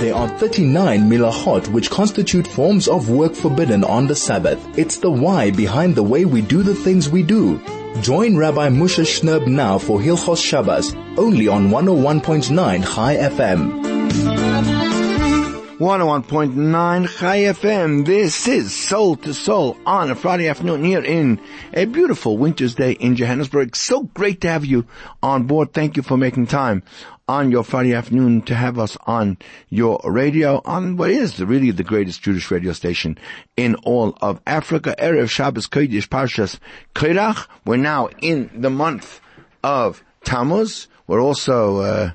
There are 39 milahot which constitute forms of work forbidden on the Sabbath. It's the why behind the way we do the things we do. Join Rabbi Moshe Shnerb now for Hilchos Shabbos, only on 101.9 Chai FM. 101.9 Chai FM. Oh this is Soul to Soul on a Friday afternoon here in a beautiful winter's day in Johannesburg. So great to have you on board. Thank you for making time on your Friday afternoon to have us on your radio on what is really the greatest Jewish radio station in all of Africa. Erev Shabbos Kodesh Parshas Korach. We're now in the month of Tammuz. We're also, uh,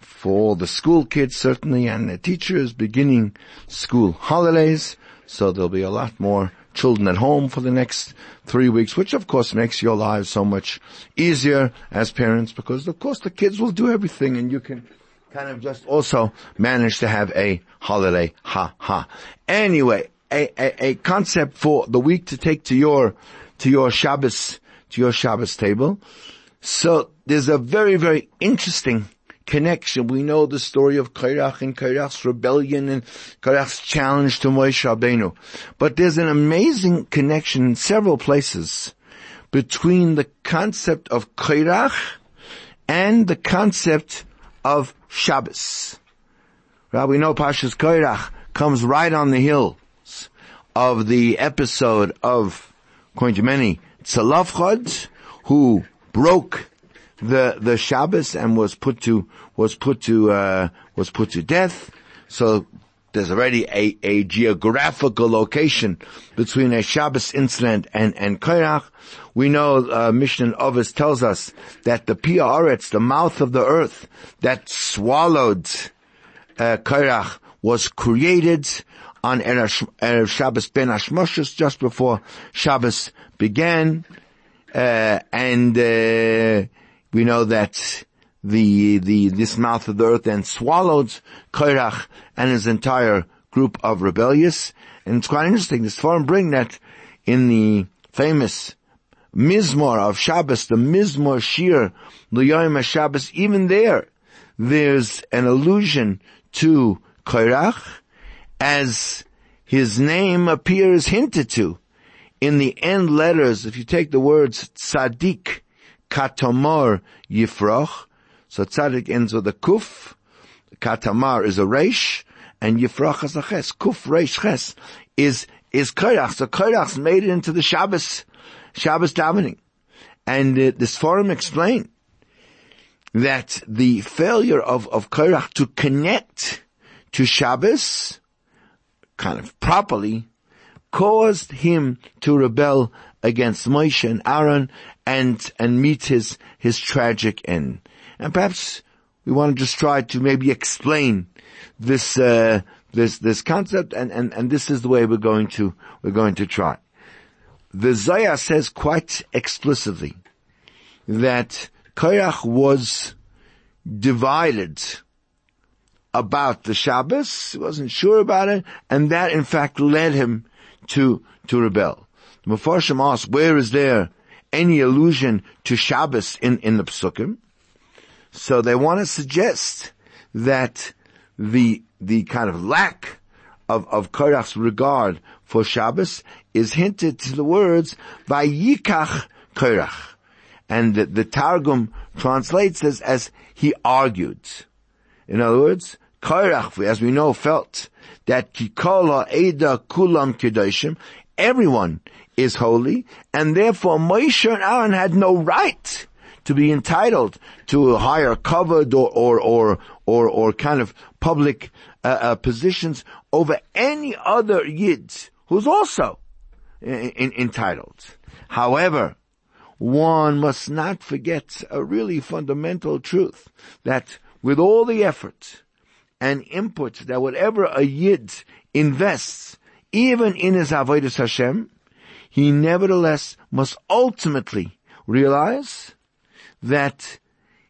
for the school kids certainly and the teachers beginning school holidays. So there'll be a lot more children at home for the next three weeks, which of course makes your lives so much easier as parents because of course the kids will do everything and you can kind of just also manage to have a holiday. Ha ha. Anyway, a, a, a concept for the week to take to your, to your Shabbos, to your Shabbos table. So there's a very, very interesting connection. We know the story of Korach and Korach's rebellion and Korach's challenge to Moshe Rabbeinu. But there's an amazing connection in several places between the concept of Korach and the concept of Shabbos. Right, we know Pashas Korach comes right on the heels of the episode of, according to many, Tzalafchad, who broke the the Shabbos and was put to was put to uh, was put to death. So there's already a, a geographical location between a Shabbos incident and and Korach. We know uh, Mishnah Ovis tells us that the Pia Aretz, the mouth of the earth that swallowed uh, Korach, was created on Erev Shabbos Ben Hashmoshes just before Shabbos began, uh, and. Uh, we know that the, the, this mouth of the earth then swallowed Korach and his entire group of rebellious. And it's quite interesting. This forum bring that in the famous Mizmor of Shabbos, the Mizmor Shir, L'Yoyim Shabbos, even there, there's an allusion to Korach as his name appears hinted to in the end letters. If you take the words tzaddik katamar yifrach. So tzaddik ends with a kuf. Katamar is a resh, and yifrach is a ches. Kuf resh ches is is korach. So korach's made it into the Shabbos Shabbos davening, and uh, this forum explained that the failure of of to connect to Shabbos, kind of properly, caused him to rebel against Moshe and Aaron and, and meet his, his tragic end. And perhaps we want to just try to maybe explain this, uh, this, this concept and, and, and this is the way we're going to, we're going to try. The Zaya says quite explicitly that Korach was divided about the Shabbos. He wasn't sure about it, and that in fact led him to to rebel. The Mefarshim asks, where is there any allusion to Shabbos in, in the Psukim? So they want to suggest that the, the kind of lack of, of Korach's regard for Shabbos is hinted to the words, Vayikach Korach. And the, the Targum translates this as he argued. In other words, Korach, as we know, felt that Kikola Eda Kulam Kedoshim, everyone is holy, and therefore Moshe and Aaron had no right to be entitled to higher covered or, or, or, or, or kind of public uh, uh, positions over any other Yid who's also in, in, entitled. However, one must not forget a really fundamental truth that with all the effort and input that whatever a Yid invests, even in his Avodah Hashem, he nevertheless must ultimately realize that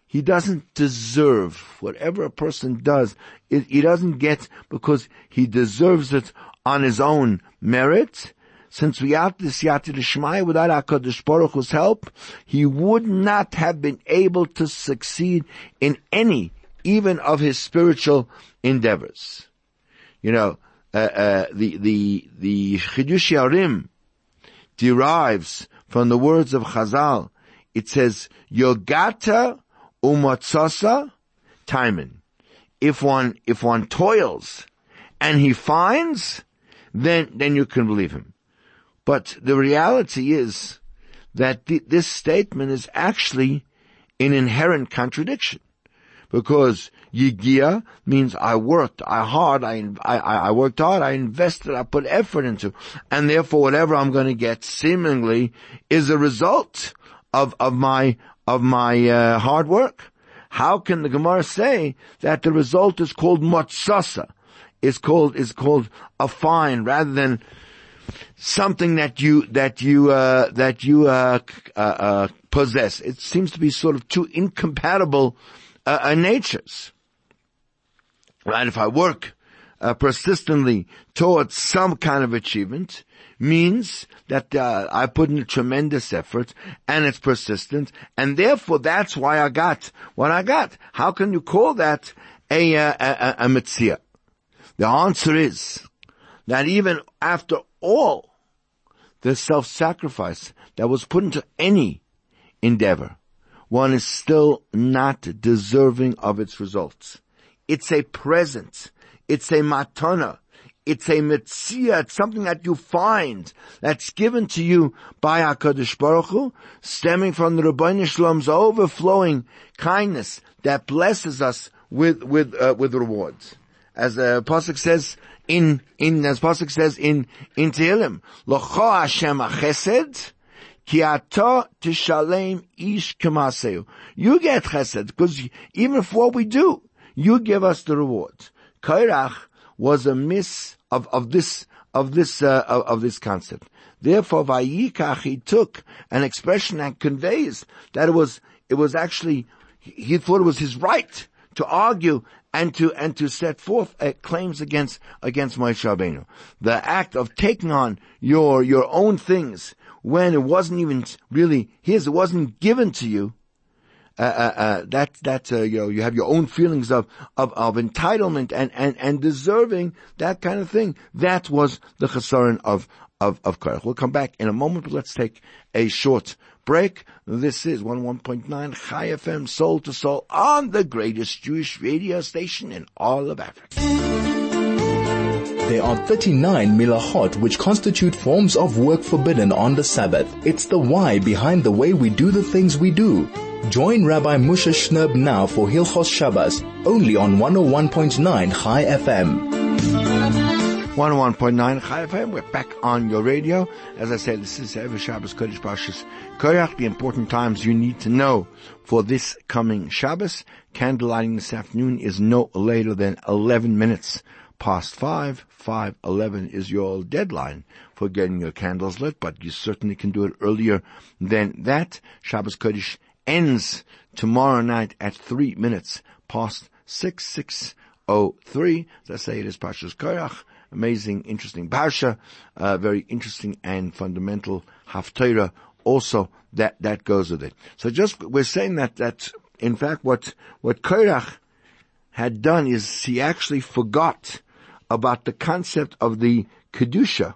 he doesn't deserve whatever a person does. It, he doesn't get because he deserves it on his own merit. Since without this Yati Shmai, without HaKadosh Baruch Hu's help, he would not have been able to succeed in any, even of his spiritual endeavors. you know, uh, uh, the, the, the Chiddushei HaRim derives from the words of Chazal. It says, Yogata umatzasa timon. If one, if one toils and he finds, then, then you can believe him. But the reality is that th- this statement is actually an inherent contradiction. Because yigia means I worked, I hard, I, I, I worked hard, I invested, I put effort into, and therefore whatever I'm going to get seemingly is a result of, of my, of my, uh, hard work. How can the Gemara say that the result is called motsasa? Is called, is called a fine rather than something that you, that you, uh, that you, uh, uh, uh possess. It seems to be sort of two incompatible, uh, uh, natures. Right? If I work, persistently towards some kind of achievement, means that uh, I put in a tremendous effort and it's persistent, and therefore that's why I got what I got. How can you call that a a, a, a metziah? The answer is that even after all the self-sacrifice that was put into any endeavor, one is still not deserving of its results. It's a present. It's a matana. It's a metziah. It's something that you find that's given to you by HaKadosh Baruch Hu, stemming from the Rabbi Shalom's overflowing kindness that blesses us with, with, uh, with rewards. As the Pasuk says in, in, as Pasuk says in, in Tehillim, Locho Hashem HaChesed. You get chesed, because even for what we do, you give us the rewards. Kairach was a miss of, of this, of this, uh, of, of, this concept. Therefore, Vayikach, he took an expression that conveys that it was, it was actually, he thought it was his right to argue and to, and to set forth uh, claims against, against Moshe Rabbeinu. The act of taking on your, your own things when it wasn't even really his, it wasn't given to you, uh, uh, uh, that that uh, you know you have your own feelings of of, of entitlement and, and and deserving that kind of thing. That was the chesaron of of of. We'll come back in a moment, but let's take a short break. This is one one point nine Chai FM, soul to soul, on the greatest Jewish radio station in all of Africa. There are 39 milahot which constitute forms of work forbidden on the Sabbath. It's the why behind the way we do the things we do. Join Rabbi Moshe Shnerb now for Hilchos Shabbos, only on 101.9 Chai FM. 101.9 Chai FM. We're back on your radio. As I said, this is every Shabbos Kodesh Pashas Korach, the important times you need to know for this coming Shabbos. Candlelighting this afternoon is no later than 11 minutes past 5. 5.11 is your deadline for getting your candles lit, but you certainly can do it earlier than that. Shabbos Kodesh ends tomorrow night at three minutes past six, six oh three. I say, it is Pashas Korach. Amazing, interesting Parsha, uh, very interesting and fundamental Haftarah also that, that goes with it. So just, we're saying that, that, in fact, what, what Korach had done is he actually forgot about the concept of the Kedusha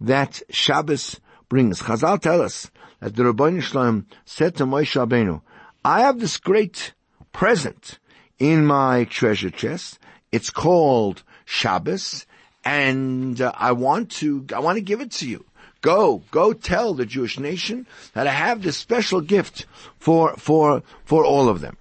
that Shabbos brings. Chazal tell us that the Ribbono Shel Olam said to Moshe Rabbeinu, I have this great present in my treasure chest. It's called Shabbos, and uh, I want to, I want to give it to you. Go, go tell the Jewish nation that I have this special gift for, for, for all of them.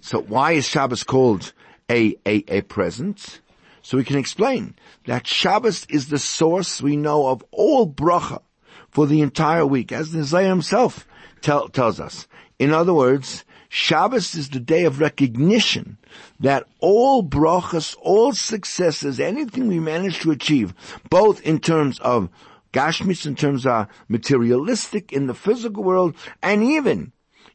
So why is Shabbos called a, a, a present? So we can explain that Shabbos is the source we know of all bracha for the entire week, as the Isaiah himself tell, tells us. In other words, Shabbos is the day of recognition that all brachas, all successes, anything we manage to achieve, both in terms of gashmis, in terms of materialistic in the physical world, and even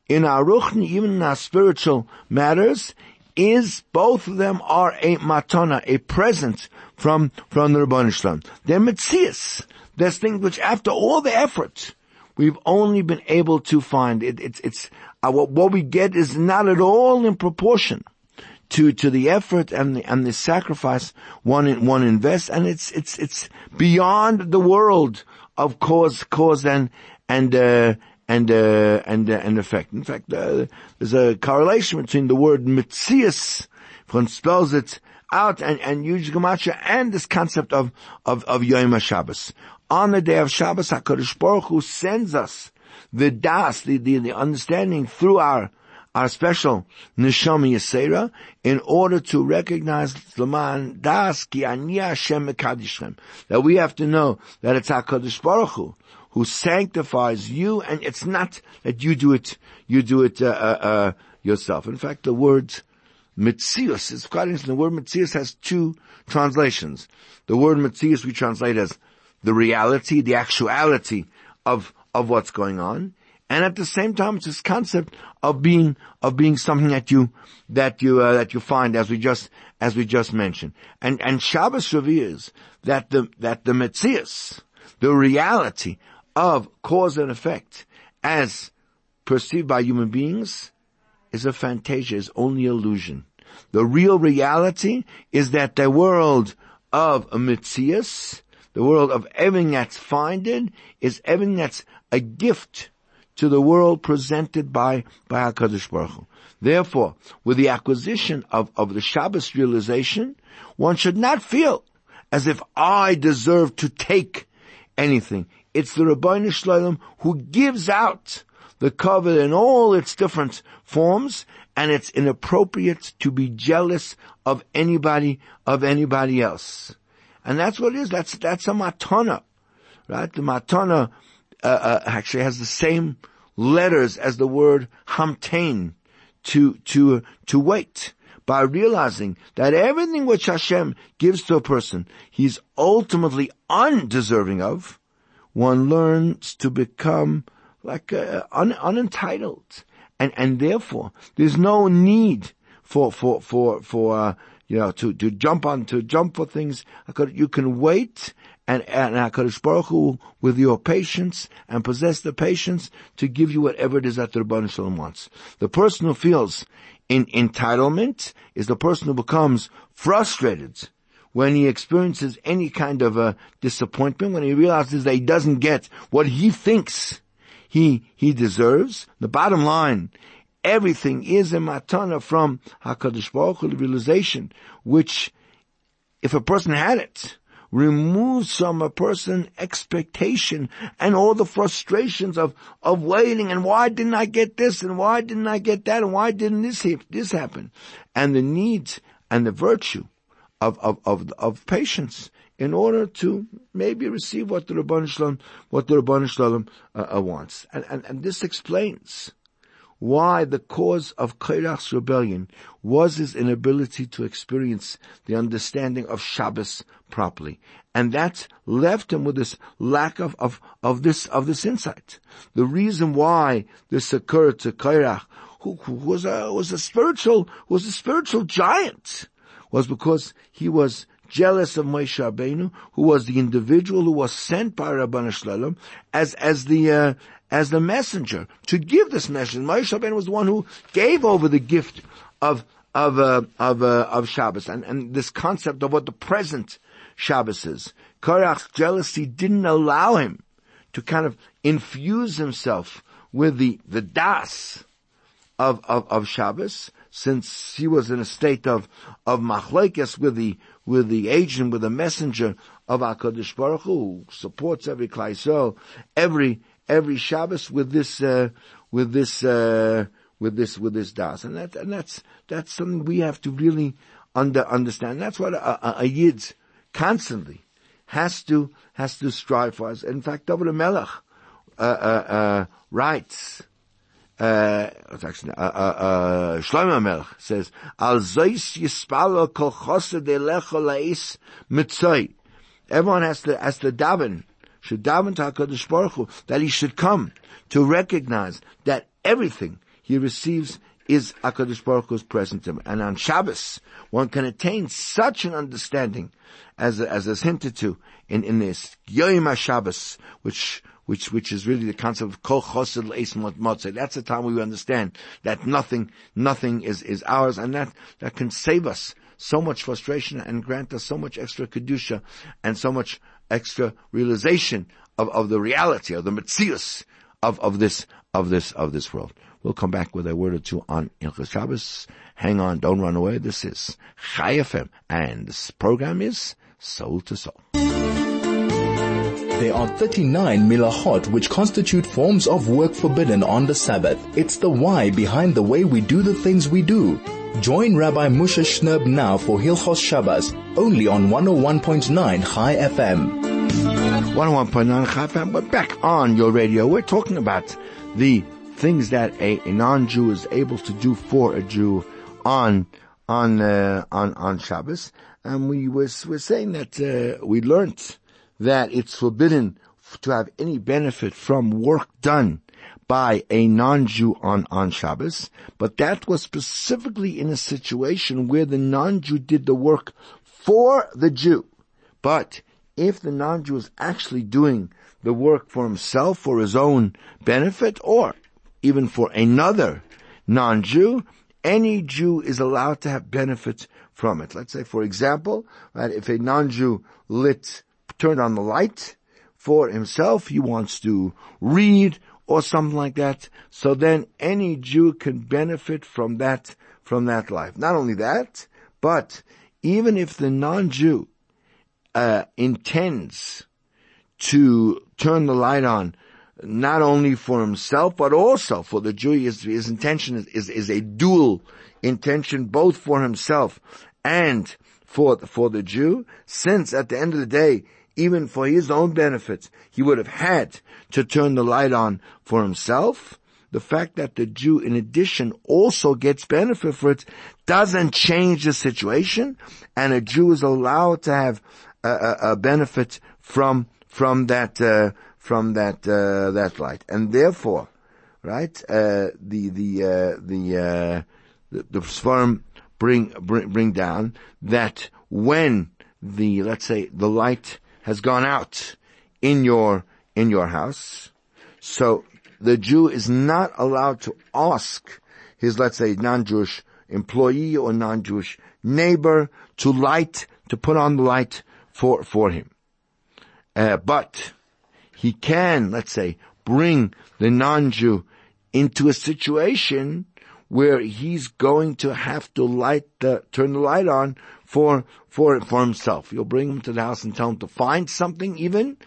in our ruchni, even in our spiritual matters, is both of them are a matana, a present from from the Shalom. They're mitzias. There's things which after all the effort, we've only been able to find. It, it's, it's, uh, what, what we get is not at all in proportion to, to the effort and the, and the sacrifice one, one invests. And it's, it's, it's beyond the world of cause, cause and, and, uh, and, uh, and, uh, and effect. In fact, uh, there's a correlation between the word mitzias, one spells it out, and, and Yuj Gematria, and this concept of, of, of Yom HaShabbos. On the day of Shabbos, HaKadosh Baruch Hu sends us the das, the, the, the understanding through our, our special neshama yisera in order to recognize Laman das ki ani Hashem. That we have to know that it's HaKadosh Baruch Hu who sanctifies you and it's not that you do it, you do it, uh, uh, uh, yourself. In fact, the word Mitzius is quite interesting. The word Mitzius has two translations. The word Mitzius we translate as the reality, the actuality of, of what's going on. And at the same time, it's this concept of being, of being something that you, that you, uh, that you find as we just, as we just mentioned. And, and Shabbos reveals that the, that the Metzias, the reality of cause and effect as perceived by human beings is a fantasia, is only illusion. The real reality is that the world of Mitzias, the world of everything that's finded, is everything that's a gift to the world presented by, by HaKadosh Baruch Hu. Therefore, with the acquisition of, of the Shabbos realization, one should not feel as if I deserve to take anything. It's the Ribbono Shel Olam who gives out the covet in all its different forms, and it's inappropriate to be jealous of anybody, of anybody else. And that's what it is. That's, that's a matana, right? The matana, uh, uh, actually has the same letters as the word hamtain, to, to, to wait. By realizing that everything which Hashem gives to a person, he's ultimately undeserving of, one learns to become like uh, un, unentitled, and and therefore there's no need for for for for uh, you know to to jump on to jump for things. You can wait. And, and HaKadosh Baruch Hu, with your patience and possess the patience to give you whatever it is that the Ribbono Shel Olam wants. The person who feels in entitlement is the person who becomes frustrated when he experiences any kind of a disappointment, when he realizes that he doesn't get what he thinks he, he deserves. The bottom line, everything is a matana from HaKadosh Baruch Hu, the realization, which, if a person had it, removes from a person expectation and all the frustrations of, of waiting and why didn't I get this and why didn't I get that and why didn't this, this happen? And the needs and the virtue of, of, of, of patience in order to maybe receive what the Ribbono Shel Olam, what the Ribbono Shel Olam uh, uh, wants. And, and, and this explains why the cause of Kairach's rebellion was his inability to experience the understanding of Shabbos properly. And that left him with this lack of, of, of this, of this insight. The reason why this occurred to Kairach, who, who was a, was a spiritual, was a spiritual giant, was because he was jealous of Moshe Rabbeinu, who was the individual who was sent by Ribbono Shel Olam as, as the, uh, as the messenger to give this message. Moshe Rabbeinu was the one who gave over the gift of, of, uh, of, uh, of Shabbos and, and this concept of what the present Shabbos is. Korach's jealousy didn't allow him to kind of infuse himself with the, the das of, of, of Shabbos, since he was in a state of, of machlekes with the, with the agent, with the messenger of HaKadosh Baruch Hu, who supports every Klaisel, every, every Shabbos with this, uh, with this, uh, with this, with this das. And that, and that's, that's something we have to really under, understand. That's what a, a, a constantly has to, has to strive for. Us. In fact, David Melech, uh, uh, uh, writes, uh, actually, uh, uh, uh, Shlomo says, Al Lais. Everyone has to, has to daven, should daven to HaKadosh that he should come to recognize that everything he receives is HaKadosh Baruch Hu's present to him. And on Shabbos, one can attain such an understanding as, as is hinted to in, in this Yom HaShabbos, which which, which is really the concept of kol chosed le'esim That's the time we understand that nothing, nothing is, is ours and that, that can save us so much frustration and grant us so much extra kedusha and so much extra realization of, of the reality, of the mitzius of, of this, of this, of this world. We'll come back with a word or two on Ilchas Shabbos. Hang on, don't run away. This is Chai FM, and this program is Soul to Soul. There are 39 milahot which constitute forms of work forbidden on the Sabbath. It's the why behind the way we do the things we do. Join Rabbi Moshe Shnerb now for Hilchos Shabbos, only on 101.9 Chai FM. 101.9 Chai FM, we're back on your radio. We're talking about the things that a, a non-Jew is able to do for a Jew on on uh, on on Shabbos, and we was we're saying that uh, we learned that it's forbidden to have any benefit from work done by a non-Jew on, on Shabbos, but that was specifically in a situation where the non-Jew did the work for the Jew. But if the non-Jew is actually doing the work for himself, for his own benefit, or even for another non-Jew, any Jew is allowed to have benefit from it. Let's say, for example, that if a non-Jew lit, turned on the light for himself, he wants to read or something like that. So then any Jew can benefit from that, from that life. Not only that, but even if the non-Jew, uh, intends to turn the light on not only for himself, but also for the Jew. His, his intention is, is, is, a dual intention, both for himself and for, for the Jew, since at the end of the day, even for his own benefit, he would have had to turn the light on for himself. The fact that the Jew, in addition, also gets benefit for it doesn't change the situation, and a Jew is allowed to have a, a, a benefit from from that uh, from that uh, that light, and therefore, right, uh, the the uh, the, uh, the the Sfarim bring, bring bring down that when the let's say the light has gone out in your in your house, so the Jew is not allowed to ask his let's say non-Jewish employee or non-Jewish neighbor to light to put on the light for for him, uh, but he can, let's say, bring the non-Jew into a situation where he's going to have to light the, turn the light on for, for, for himself. You'll bring him to the house and tell him to find something even,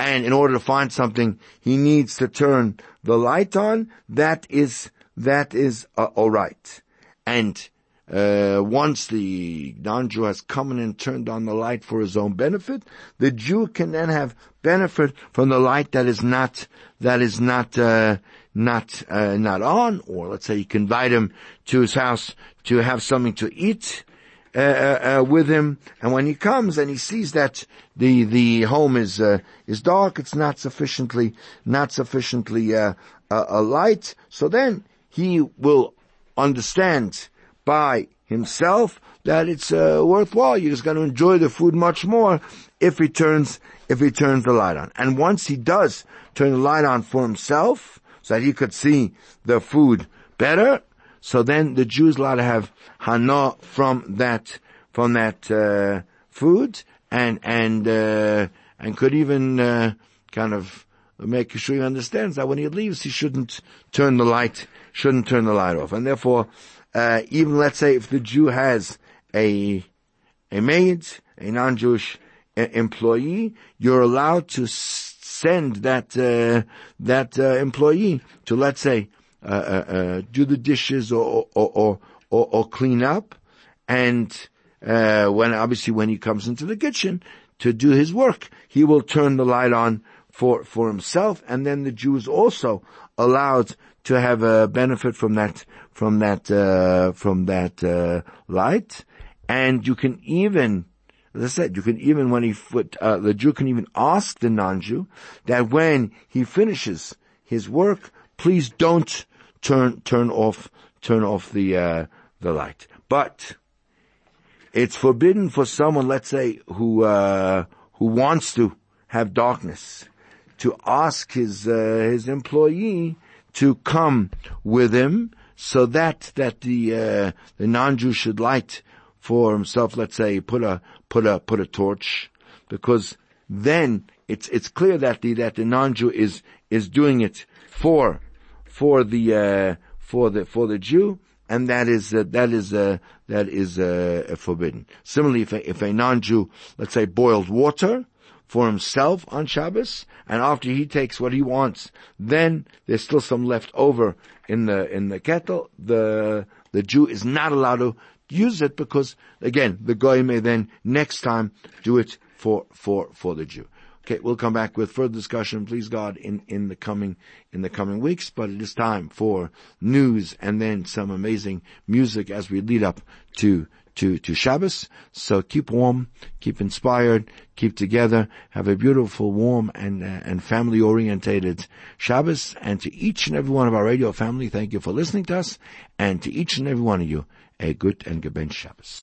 and in order to find something, he needs to turn the light on. That is, that is uh, alright. And uh, once the non-Jew has come in and turned on the light for his own benefit, the Jew can then have benefit from the light that is not that is not uh, not uh, not on, or let's say you can invite him to his house to have something to eat. Uh, uh, uh with him, and when he comes and he sees that the the home is uh, is dark, it's not sufficiently not sufficiently uh, a light. So then he will understand by himself that it's worthwhile. You're just going to enjoy the food much more if he turns if he turns the light on. And once he does turn the light on for himself, so that he could see the food better, so then the Jews allowed to have hana from that from that uh, food, and and uh, and could even uh, kind of make sure he understands that when he leaves, he shouldn't turn the light shouldn't turn the light off, and therefore uh, even let's say if the Jew has a a maid, a non-Jewish uh, employee, you're allowed to send that uh, that uh, employee to let's say uh, uh, do the dishes or or or, or, or clean up, and when obviously when he comes into the kitchen to do his work, he will turn the light on for for himself, and then the Jew is also allowed to have a benefit from that from that uh, from that uh, light, and you can even, as I said, you can even when he uh, the Jew can even ask the non-Jew that when he finishes his work, please don't turn turn off turn off the uh, the light. But it's forbidden for someone, let's say, who uh, who wants to have darkness to ask his, uh, his employee to come with him so that, that the, uh, the non-Jew should light for himself, let's say, put a, put a, put a torch, because then it's, it's clear that the, that the non-Jew is, is doing it for, for the, uh, for the, for the Jew, and that is, uh, that is, uh, that is, uh, forbidden. Similarly, if a, if a non-Jew, let's say, boiled water, for himself on Shabbos, and after he takes what he wants, then there's still some left over in the in the kettle. The the Jew is not allowed to use it because again the guy may then next time do it for for for the Jew. Okay, we'll come back with further discussion, please God, in, in the coming, in the coming weeks, but it is time for news and then some amazing music as we lead up to to, to Shabbos. So keep warm, keep inspired, keep together, have a beautiful, warm and, uh, and family orientated Shabbos. And to each and every one of our radio family, thank you for listening to us. And to each and every one of you, a good and gebench Shabbos.